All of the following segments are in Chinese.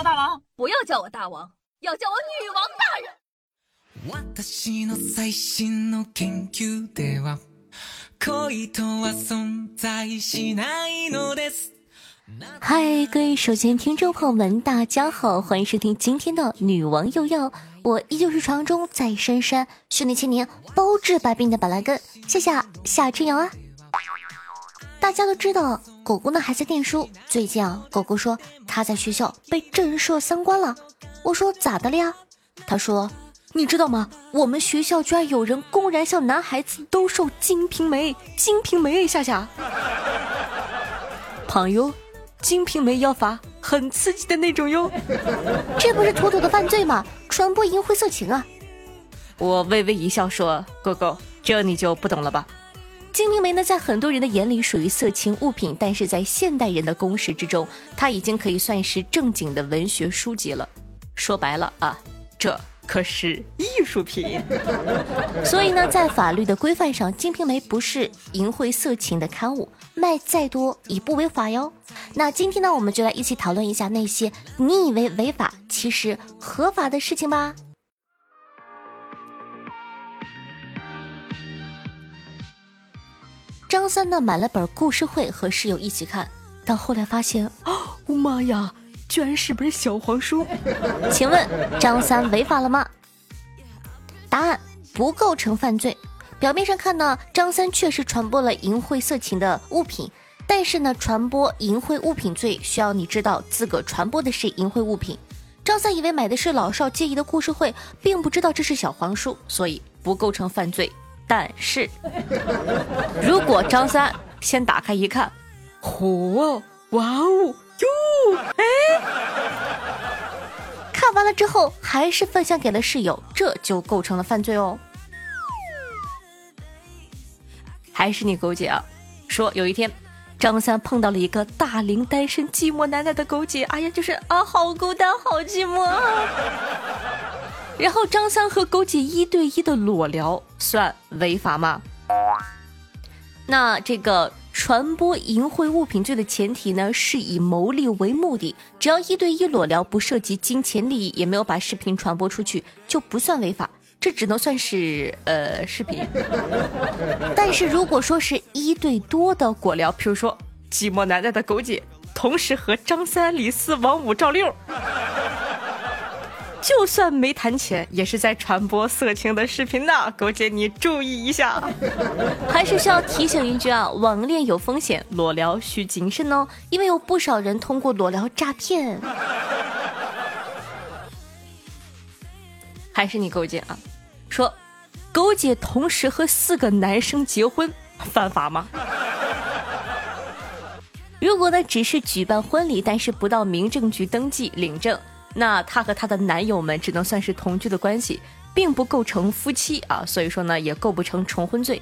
我大王，不要叫我大王，要叫我女王大人。私の最新の研究では恋とは存在しないのです嗨，各位首先听众朋友们，大家好，欢迎收听今天的女王又要，我依旧是传说中在深山训练千年、包治百病的板蓝根，谢谢夏春瑶啊。 大家都知道，狗狗呢还在念书。最近啊，狗狗说它在学校被震慑三观了。我说咋的了呀？他说。你知道吗？我们学校居然有人公然向男孩子兜售《金瓶梅》，《金瓶梅》夏夏，朋友，《金瓶梅》要罚，很刺激的那种哟。这不是妥妥的犯罪吗？传播淫秽色情啊！我微微一笑说：“狗狗，这你就不懂了吧？《金瓶梅》呢，在很多人的眼里属于色情物品，但是在现代人的公识之中，它已经可以算是正经的文学书籍了。说白了啊，这。”可是艺术品，所以呢，在法律的规范上，《金瓶梅》不是淫秽色情的刊物，卖再多也不违法哟。那今天呢，我们就来一起讨论一下那些你以为违法，其实合法的事情吧。张三呢，买了本故事会和室友一起看，但后来发现，哦妈呀！居然是本小黄书，请问张三违法了吗？答案不构成犯罪。表面上看呢，张三确实传播了淫秽色情的物品，但是呢，传播淫秽物品罪需要你知道自个传播的是淫秽物品。张三以为买的是老少皆宜的故事会，并不知道这是小黄书，所以不构成犯罪。但是，如果张三先打开一看，嚯，哇哦！哟，哎，看完了之后还是分享给了室友，这就构成了犯罪哦。还是你狗姐啊，说有一天张三碰到了一个大龄单身寂寞难耐的狗姐，哎呀，就是啊，好孤单，好寂寞。然后张三和狗姐一对一的裸聊，算违法吗？那这个。传播淫秽物品罪的前提呢，是以牟利为目的。只要一对一裸聊，不涉及金钱利益，也没有把视频传播出去，就不算违法。这只能算是呃视频。但是如果说是一对多的果聊，比如说寂寞难耐的狗姐，同时和张三李四王五赵六。就算没谈钱，也是在传播色情的视频呢，狗姐你注意一下。还是需要提醒一句啊，网恋有风险，裸聊需谨慎哦，因为有不少人通过裸聊诈骗。还是你狗姐啊，说狗姐同时和四个男生结婚，犯法吗？如果呢只是举办婚礼，但是不到民政局登记领证。那她和她的男友们只能算是同居的关系，并不构成夫妻啊，所以说呢也构不成重婚罪。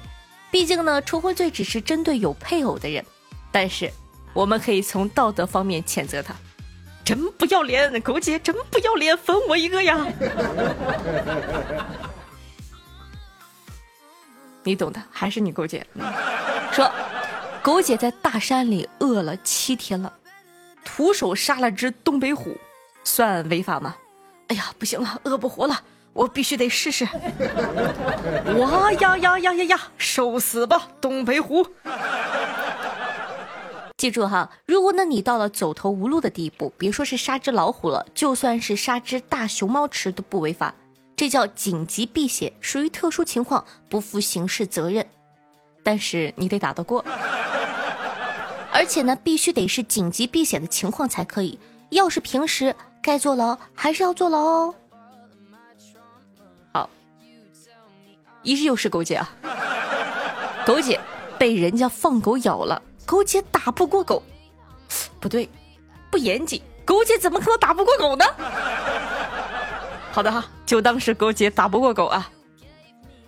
毕竟呢，重婚罪只是针对有配偶的人。但是我们可以从道德方面谴责他，真不要脸，狗姐真不要脸，分我一个呀！你懂的，还是你狗姐说，狗姐在大山里饿了七天了，徒手杀了只东北虎。算违法吗？哎呀，不行了，饿不活了，我必须得试试。哇呀呀呀呀呀！受死吧，东北虎！记住哈，如果呢你到了走投无路的地步，别说是杀只老虎了，就算是杀只大熊猫吃都不违法。这叫紧急避险，属于特殊情况，不负刑事责任。但是你得打得过，而且呢，必须得是紧急避险的情况才可以。要是平时。该坐牢还是要坐牢哦。好，一日又是狗姐啊，狗姐被人家放狗咬了，狗姐打不过狗，不对，不严谨，狗姐怎么可能打不过狗呢？好的哈，就当是狗姐打不过狗啊。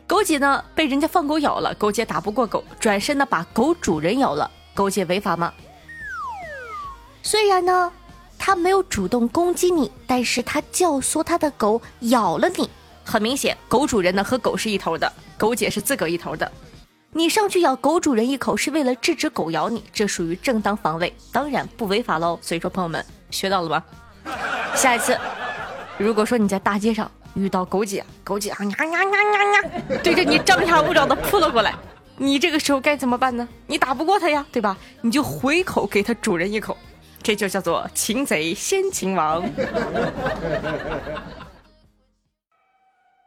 狗姐呢被人家放狗咬了，狗姐打不过狗，转身呢把狗主人咬了，狗姐违法吗？虽然呢。他没有主动攻击你，但是他教唆他的狗咬了你。很明显，狗主人呢和狗是一头的，狗姐是自个一头的。你上去咬狗主人一口，是为了制止狗咬你，这属于正当防卫，当然不违法喽。所以说，朋友们学到了吗？下一次，如果说你在大街上遇到狗姐，狗姐啊呀呀呀呀呀，对着你张牙舞爪的扑了过来，你这个时候该怎么办呢？你打不过它呀，对吧？你就回口给它主人一口，这就叫做擒贼先擒王。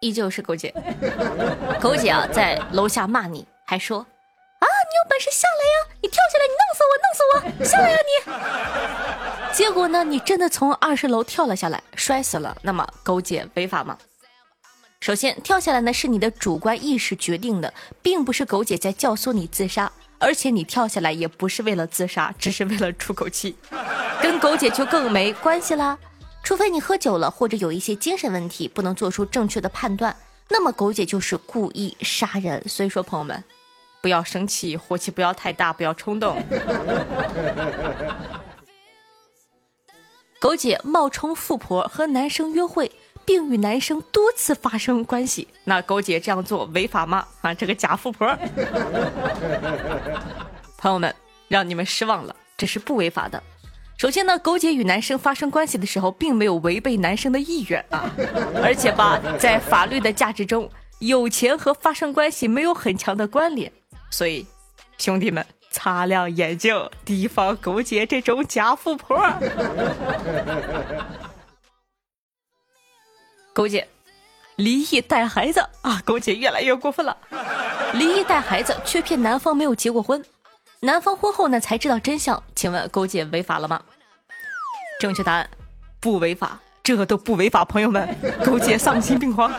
依旧是狗姐，狗姐啊，在楼下骂你，还说啊，你有本事下来呀，你跳下来，你弄死我，弄死我，下来呀你。结果呢，你真的从二十楼跳了下来，摔死了。那么狗姐违法吗？首先，跳下来呢是你的主观意识决定的，并不是狗姐在教唆你自杀，而且你跳下来也不是为了自杀，只是为了出口气，跟狗姐就更没关系啦。除非你喝酒了，或者有一些精神问题，不能做出正确的判断，那么狗姐就是故意杀人。所以说，朋友们，不要生气，火气不要太大，不要冲动。狗姐冒充富婆和男生约会，并与男生多次发生关系，那狗姐这样做违法吗？啊，这个假富婆！朋友们，让你们失望了，这是不违法的。首先呢，狗姐与男生发生关系的时候，并没有违背男生的意愿啊，而且吧，在法律的价值中，有钱和发生关系没有很强的关联，所以，兄弟们擦亮眼睛，提防狗姐这种假富婆。勾姐离异带孩子啊，勾姐越来越过分了，离异带孩子却骗男方没有结过婚。男方婚后呢才知道真相，请问勾姐违法了吗？正确答案，不违法，这都不违法。朋友们，勾姐丧心病狂。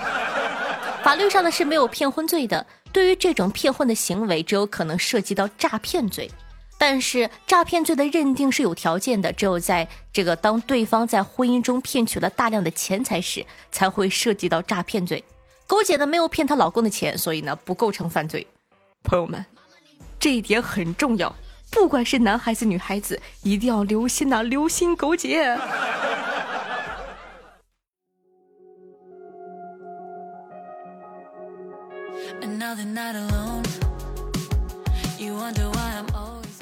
法律上呢是没有骗婚罪的，对于这种骗婚的行为，只有可能涉及到诈骗罪。但是诈骗罪的认定是有条件的，只有在这个当对方在婚姻中骗取了大量的钱财时，才会涉及到诈骗罪。勾姐呢没有骗她老公的钱，所以呢不构成犯罪。朋友们。这一点很重要，不管是男孩子女孩子，一定要留心呐，留心狗姐。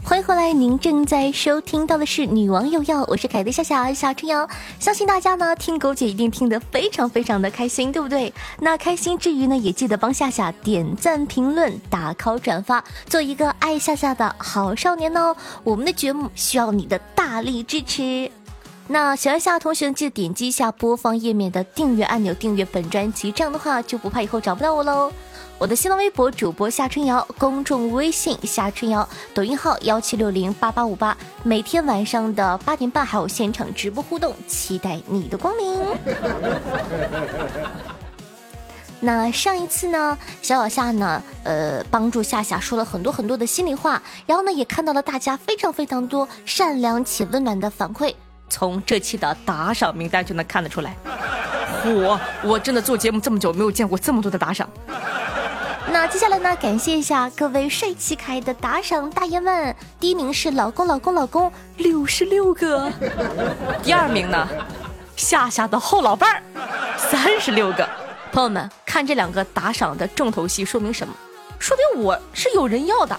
欢迎回来，您正在收听到的是《女王有药》，我是凯的夏夏夏春瑶。相信大家呢听狗姐一定听得非常非常的开心，对不对？那开心之余呢，也记得帮夏夏点赞、评论、打 call、转发，做一个爱夏夏的好少年哦。我们的节目需要你的大力支持。那喜欢夏同学记得点击一下播放页面的订阅按钮，订阅本专辑，这样的话就不怕以后找不到我喽。我的新浪微博主播夏春瑶，公众微信夏春瑶，抖音号幺七六零八八五八，每天晚上的八点半还有现场直播互动，期待你的光临。那上一次呢，小小夏呢，呃，帮助夏夏说了很多很多的心里话，然后呢，也看到了大家非常非常多善良且温暖的反馈，从这期的打赏名单就能看得出来。我我真的做节目这么久，没有见过这么多的打赏。那接下来呢？感谢一下各位帅气可爱的打赏大爷们。第一名是老公老公老公六十六个，第二名呢，夏夏的后老伴儿三十六个。朋友们，看这两个打赏的重头戏，说明什么？说明我是有人要的，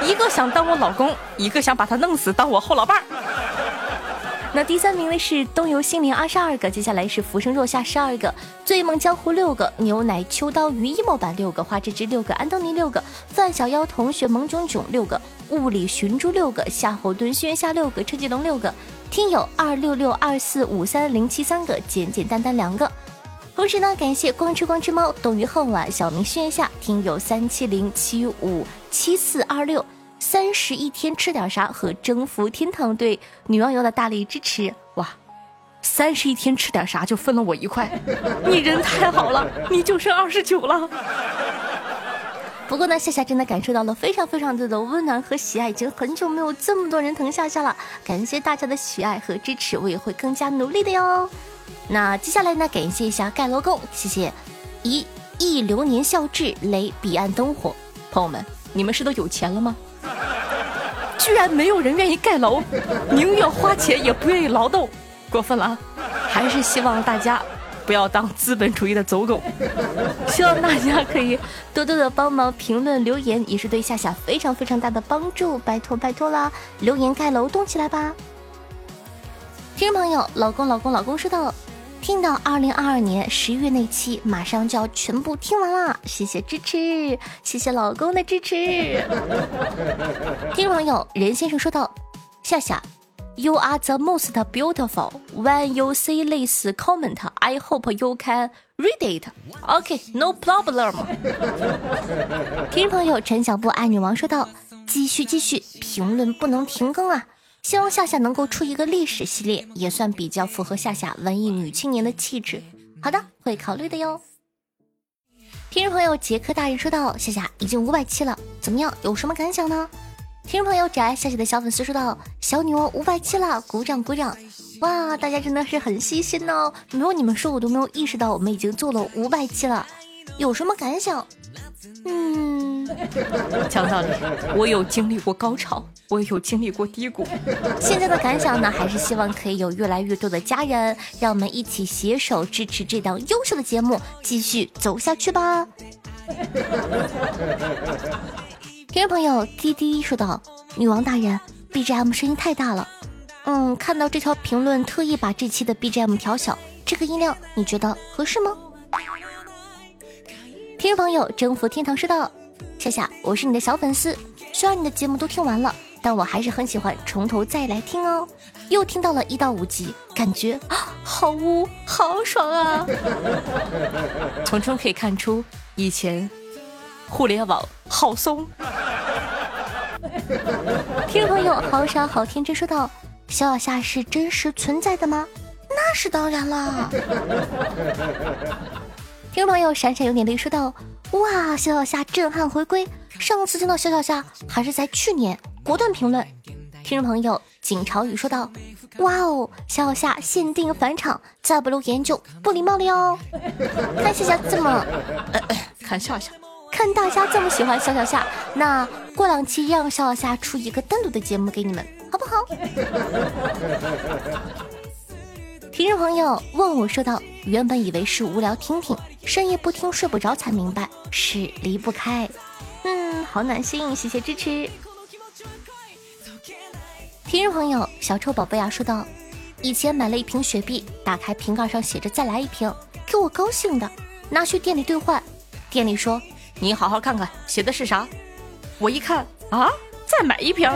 一个想当我老公，一个想把他弄死当我后老伴儿。那第三名的是东游心灵二十二个，接下来是浮生若夏十二个，醉梦江湖六个，牛奶秋刀鱼 emo 版六个，花枝枝六个，安东尼六个，范小妖同学萌囧囧六个，物理寻珠六个，夏侯惇轩下六个，车继龙六个，听友二六六二四五三零七三个，简简单单两个。同时呢，感谢光吃光吃猫，冬于恨晚，小明轩辕下，听友三七零七五七四二六。三十一天吃点啥和征服天堂对女网友的大力支持哇！三十一天吃点啥就分了我一块，你人太好了，你就剩二十九了。不过呢，夏夏真的感受到了非常非常多的温暖和喜爱，已经很久没有这么多人疼夏夏了。感谢大家的喜爱和支持，我也会更加努力的哟。那接下来呢，感谢一下盖楼工，谢谢一亿流年笑至雷彼岸灯火，朋友们，你们是都有钱了吗？居然没有人愿意盖楼，宁愿花钱也不愿意劳动，过分了啊！还是希望大家不要当资本主义的走狗。希望大家可以多多的帮忙评论留言，也是对夏夏非常非常大的帮助，拜托拜托啦！留言盖楼动起来吧！听众朋友，老公老公老公说道：“听到二零二二年十一月那期马上就要全部听完了，谢谢支持，谢谢老公的支持。听众朋友，任先生说道：夏夏，You are the most beautiful. When you see this comment, I hope you can read it. OK, no problem. 听众朋友，陈小布爱女王说道：继续继续，评论不能停更啊！希望夏夏能够出一个历史系列，也算比较符合夏夏文艺女青年的气质。好的，会考虑的哟。听众朋友杰克大人说道：“夏夏已经五百期了，怎么样？有什么感想呢？”听众朋友宅夏夏的小粉丝说道：“小女王五百期了，鼓掌鼓掌！哇，大家真的是很细心哦，没有你们说我都没有意识到我们已经做了五百期了，有什么感想？嗯，讲道理，我有经历过高潮。”我有经历过低谷，现在的感想呢，还是希望可以有越来越多的家人，让我们一起携手支持这档优秀的节目，继续走下去吧。听众朋友滴滴说道：“女王大人，BGM 声音太大了。”嗯，看到这条评论，特意把这期的 BGM 调小，这个音量你觉得合适吗？听众朋友征服天堂说道：“夏夏，我是你的小粉丝，虽然你的节目都听完了。”但我还是很喜欢从头再来听哦，又听到了一到五集，感觉啊，好污，好爽啊！从中可以看出以前互联网好松。听众朋友，好傻好天真说道：“小小夏是真实存在的吗？那是当然啦。听众朋友，闪闪有点泪说道：“哇，小小夏震撼回归！上次见到小小夏还是在去年。”果断评论，听众朋友景朝雨说道：“哇哦，小小夏限定返场，再不留言就不礼貌了哟。”看夏夏这么，看笑笑，看大家这么喜欢小小夏，那过两期让小小夏出一个单独的节目给你们，好不好？听众朋友问我说道：“原本以为是无聊听听，深夜不听睡不着，才明白是离不开。”嗯，好暖心，谢谢支持。听众朋友，小臭宝贝啊，说道：“以前买了一瓶雪碧，打开瓶盖上写着再来一瓶，给我高兴的，拿去店里兑换，店里说你好好看看写的是啥。我一看啊，再买一瓶，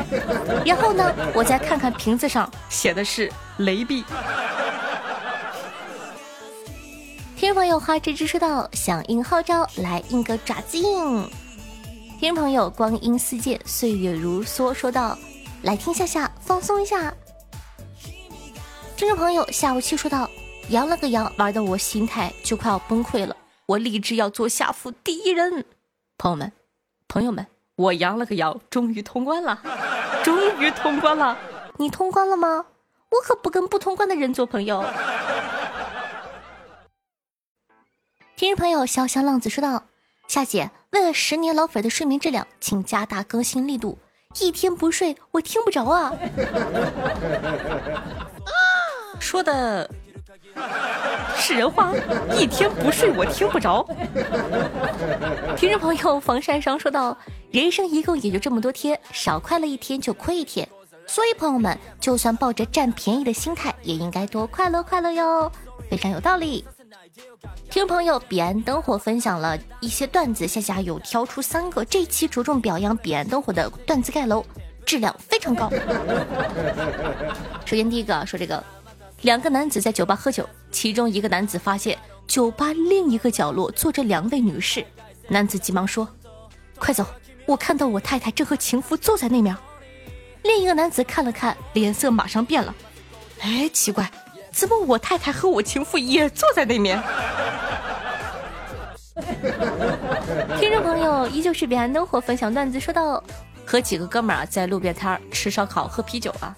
然后呢，我再看看瓶子上写的是雷碧。听众朋友花枝枝说道：响应号召，来印个爪子印。听众朋友光阴似箭，岁月如梭说道。来听夏夏放松一下。听众朋友下午七说道：“羊了个羊，玩的我心态就快要崩溃了。我立志要做下腹第一人。”朋友们，朋友们，我羊了个羊，终于通关了，终于通关了。你通关了吗？我可不跟不通关的人做朋友。听众朋友潇潇浪子说道：“夏姐，为了十年老粉的睡眠质量，请加大更新力度。”一天不睡，我听不着啊！说的是人话。一天不睡，我听不着。听众朋友，房山上说道：“人生一共也就这么多天，少快乐一天就亏一天。所以朋友们，就算抱着占便宜的心态，也应该多快乐快乐哟。”非常有道理。听众朋友，彼岸灯火分享了一些段子，夏夏有挑出三个，这期着重表扬彼岸灯火的段子盖楼，质量非常高。首先第一个说这个，两个男子在酒吧喝酒，其中一个男子发现酒吧另一个角落坐着两位女士，男子急忙说：“快走，我看到我太太正和情夫坐在那面。”另一个男子看了看，脸色马上变了，哎，奇怪。怎么我太太和我情妇也坐在那面？听众朋友依旧是彼岸灯火分享段子，说到和几个哥们儿在路边摊吃烧烤喝啤酒啊，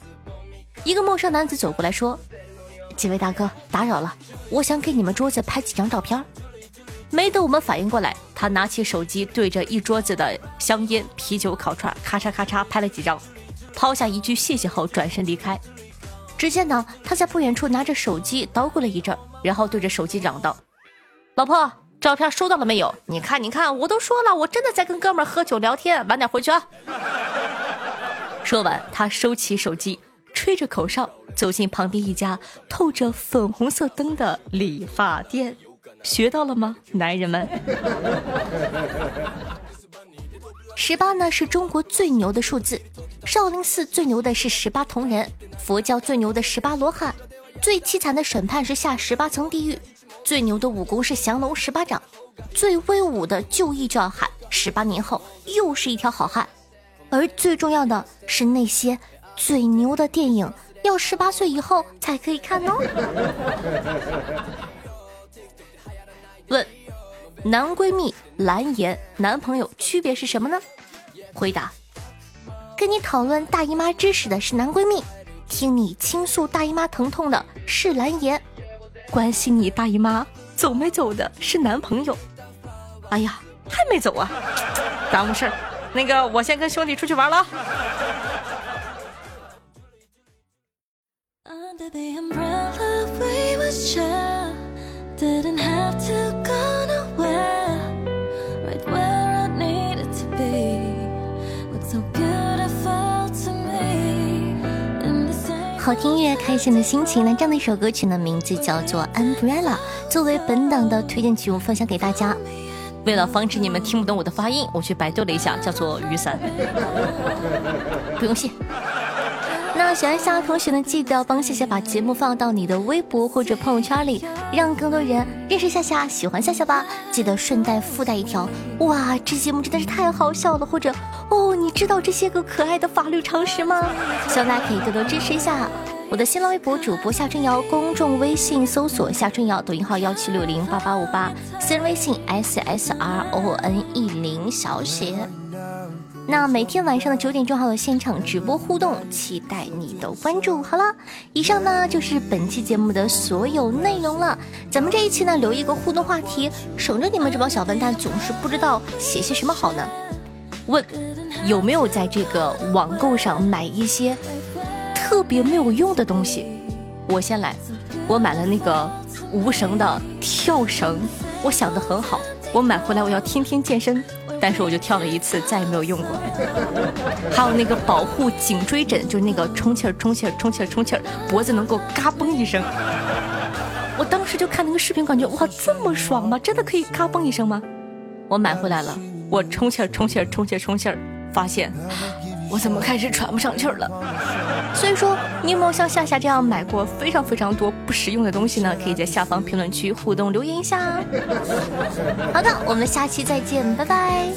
一个陌生男子走过来说：“几位大哥打扰了，我想给你们桌子拍几张照片。”没等我们反应过来，他拿起手机对着一桌子的香烟、啤酒、烤串，咔嚓咔嚓拍了几张，抛下一句谢谢后转身离开。只见呢，他在不远处拿着手机捣鼓了一阵，然后对着手机嚷道：“老婆，照片收到了没有？你看，你看，我都说了，我真的在跟哥们喝酒聊天，晚点回去啊。”说完，他收起手机，吹着口哨走进旁边一家透着粉红色灯的理发店，学到了吗，男人们？十八呢是中国最牛的数字，少林寺最牛的是十八铜人，佛教最牛的十八罗汉，最凄惨的审判是下十八层地狱，最牛的武功是降龙十八掌，最威武的就义就要喊十八年后又是一条好汉，而最重要的是那些最牛的电影要十八岁以后才可以看哦。男闺蜜、蓝颜、男朋友区别是什么呢？回答：跟你讨论大姨妈知识的是男闺蜜，听你倾诉大姨妈疼痛的是蓝颜，关心你大姨妈走没走的是男朋友。哎呀，还没走啊，耽误事儿。那个，我先跟兄弟出去玩了。好听音乐，开心的心情。那这样的一首歌曲呢，名字叫做《Umbrella》，作为本档的推荐曲目分享给大家。为了防止你们听不懂我的发音，我去百度了一下，叫做雨伞。不用谢。那喜欢夏夏同学呢，记得帮夏夏把节目放到你的微博或者朋友圈里，让更多人认识夏夏，喜欢夏夏吧。记得顺带附带一条，哇，这节目真的是太好笑了，或者哦，你知道这些个可爱的法律常识吗？希望大家可以多多支持一下我的新浪微博主播夏春瑶，公众微信搜索夏春瑶，抖音号幺七六零八八五八，私人微信 s s r o n e 零小写。那每天晚上的九点钟还有现场直播互动，期待你的关注。好了，以上呢就是本期节目的所有内容了。咱们这一期呢留一个互动话题，省着你们这帮小笨蛋总是不知道写些什么好呢？问有没有在这个网购上买一些特别没有用的东西？我先来，我买了那个无绳的跳绳，我想的很好，我买回来我要天天健身。但是我就跳了一次，再也没有用过。还有那个保护颈椎枕，就是那个充气儿、充气儿、充气儿、充气儿，脖子能够嘎嘣一声。我当时就看那个视频，感觉哇，这么爽吗？真的可以嘎嘣一声吗？我买回来了，我充气儿、充气儿、充气儿、充气儿，发现。我怎么开始喘不上气儿了？所以说，你有没有像夏夏这样买过非常非常多不实用的东西呢？可以在下方评论区互动留言一下。好的，我们下期再见，拜拜。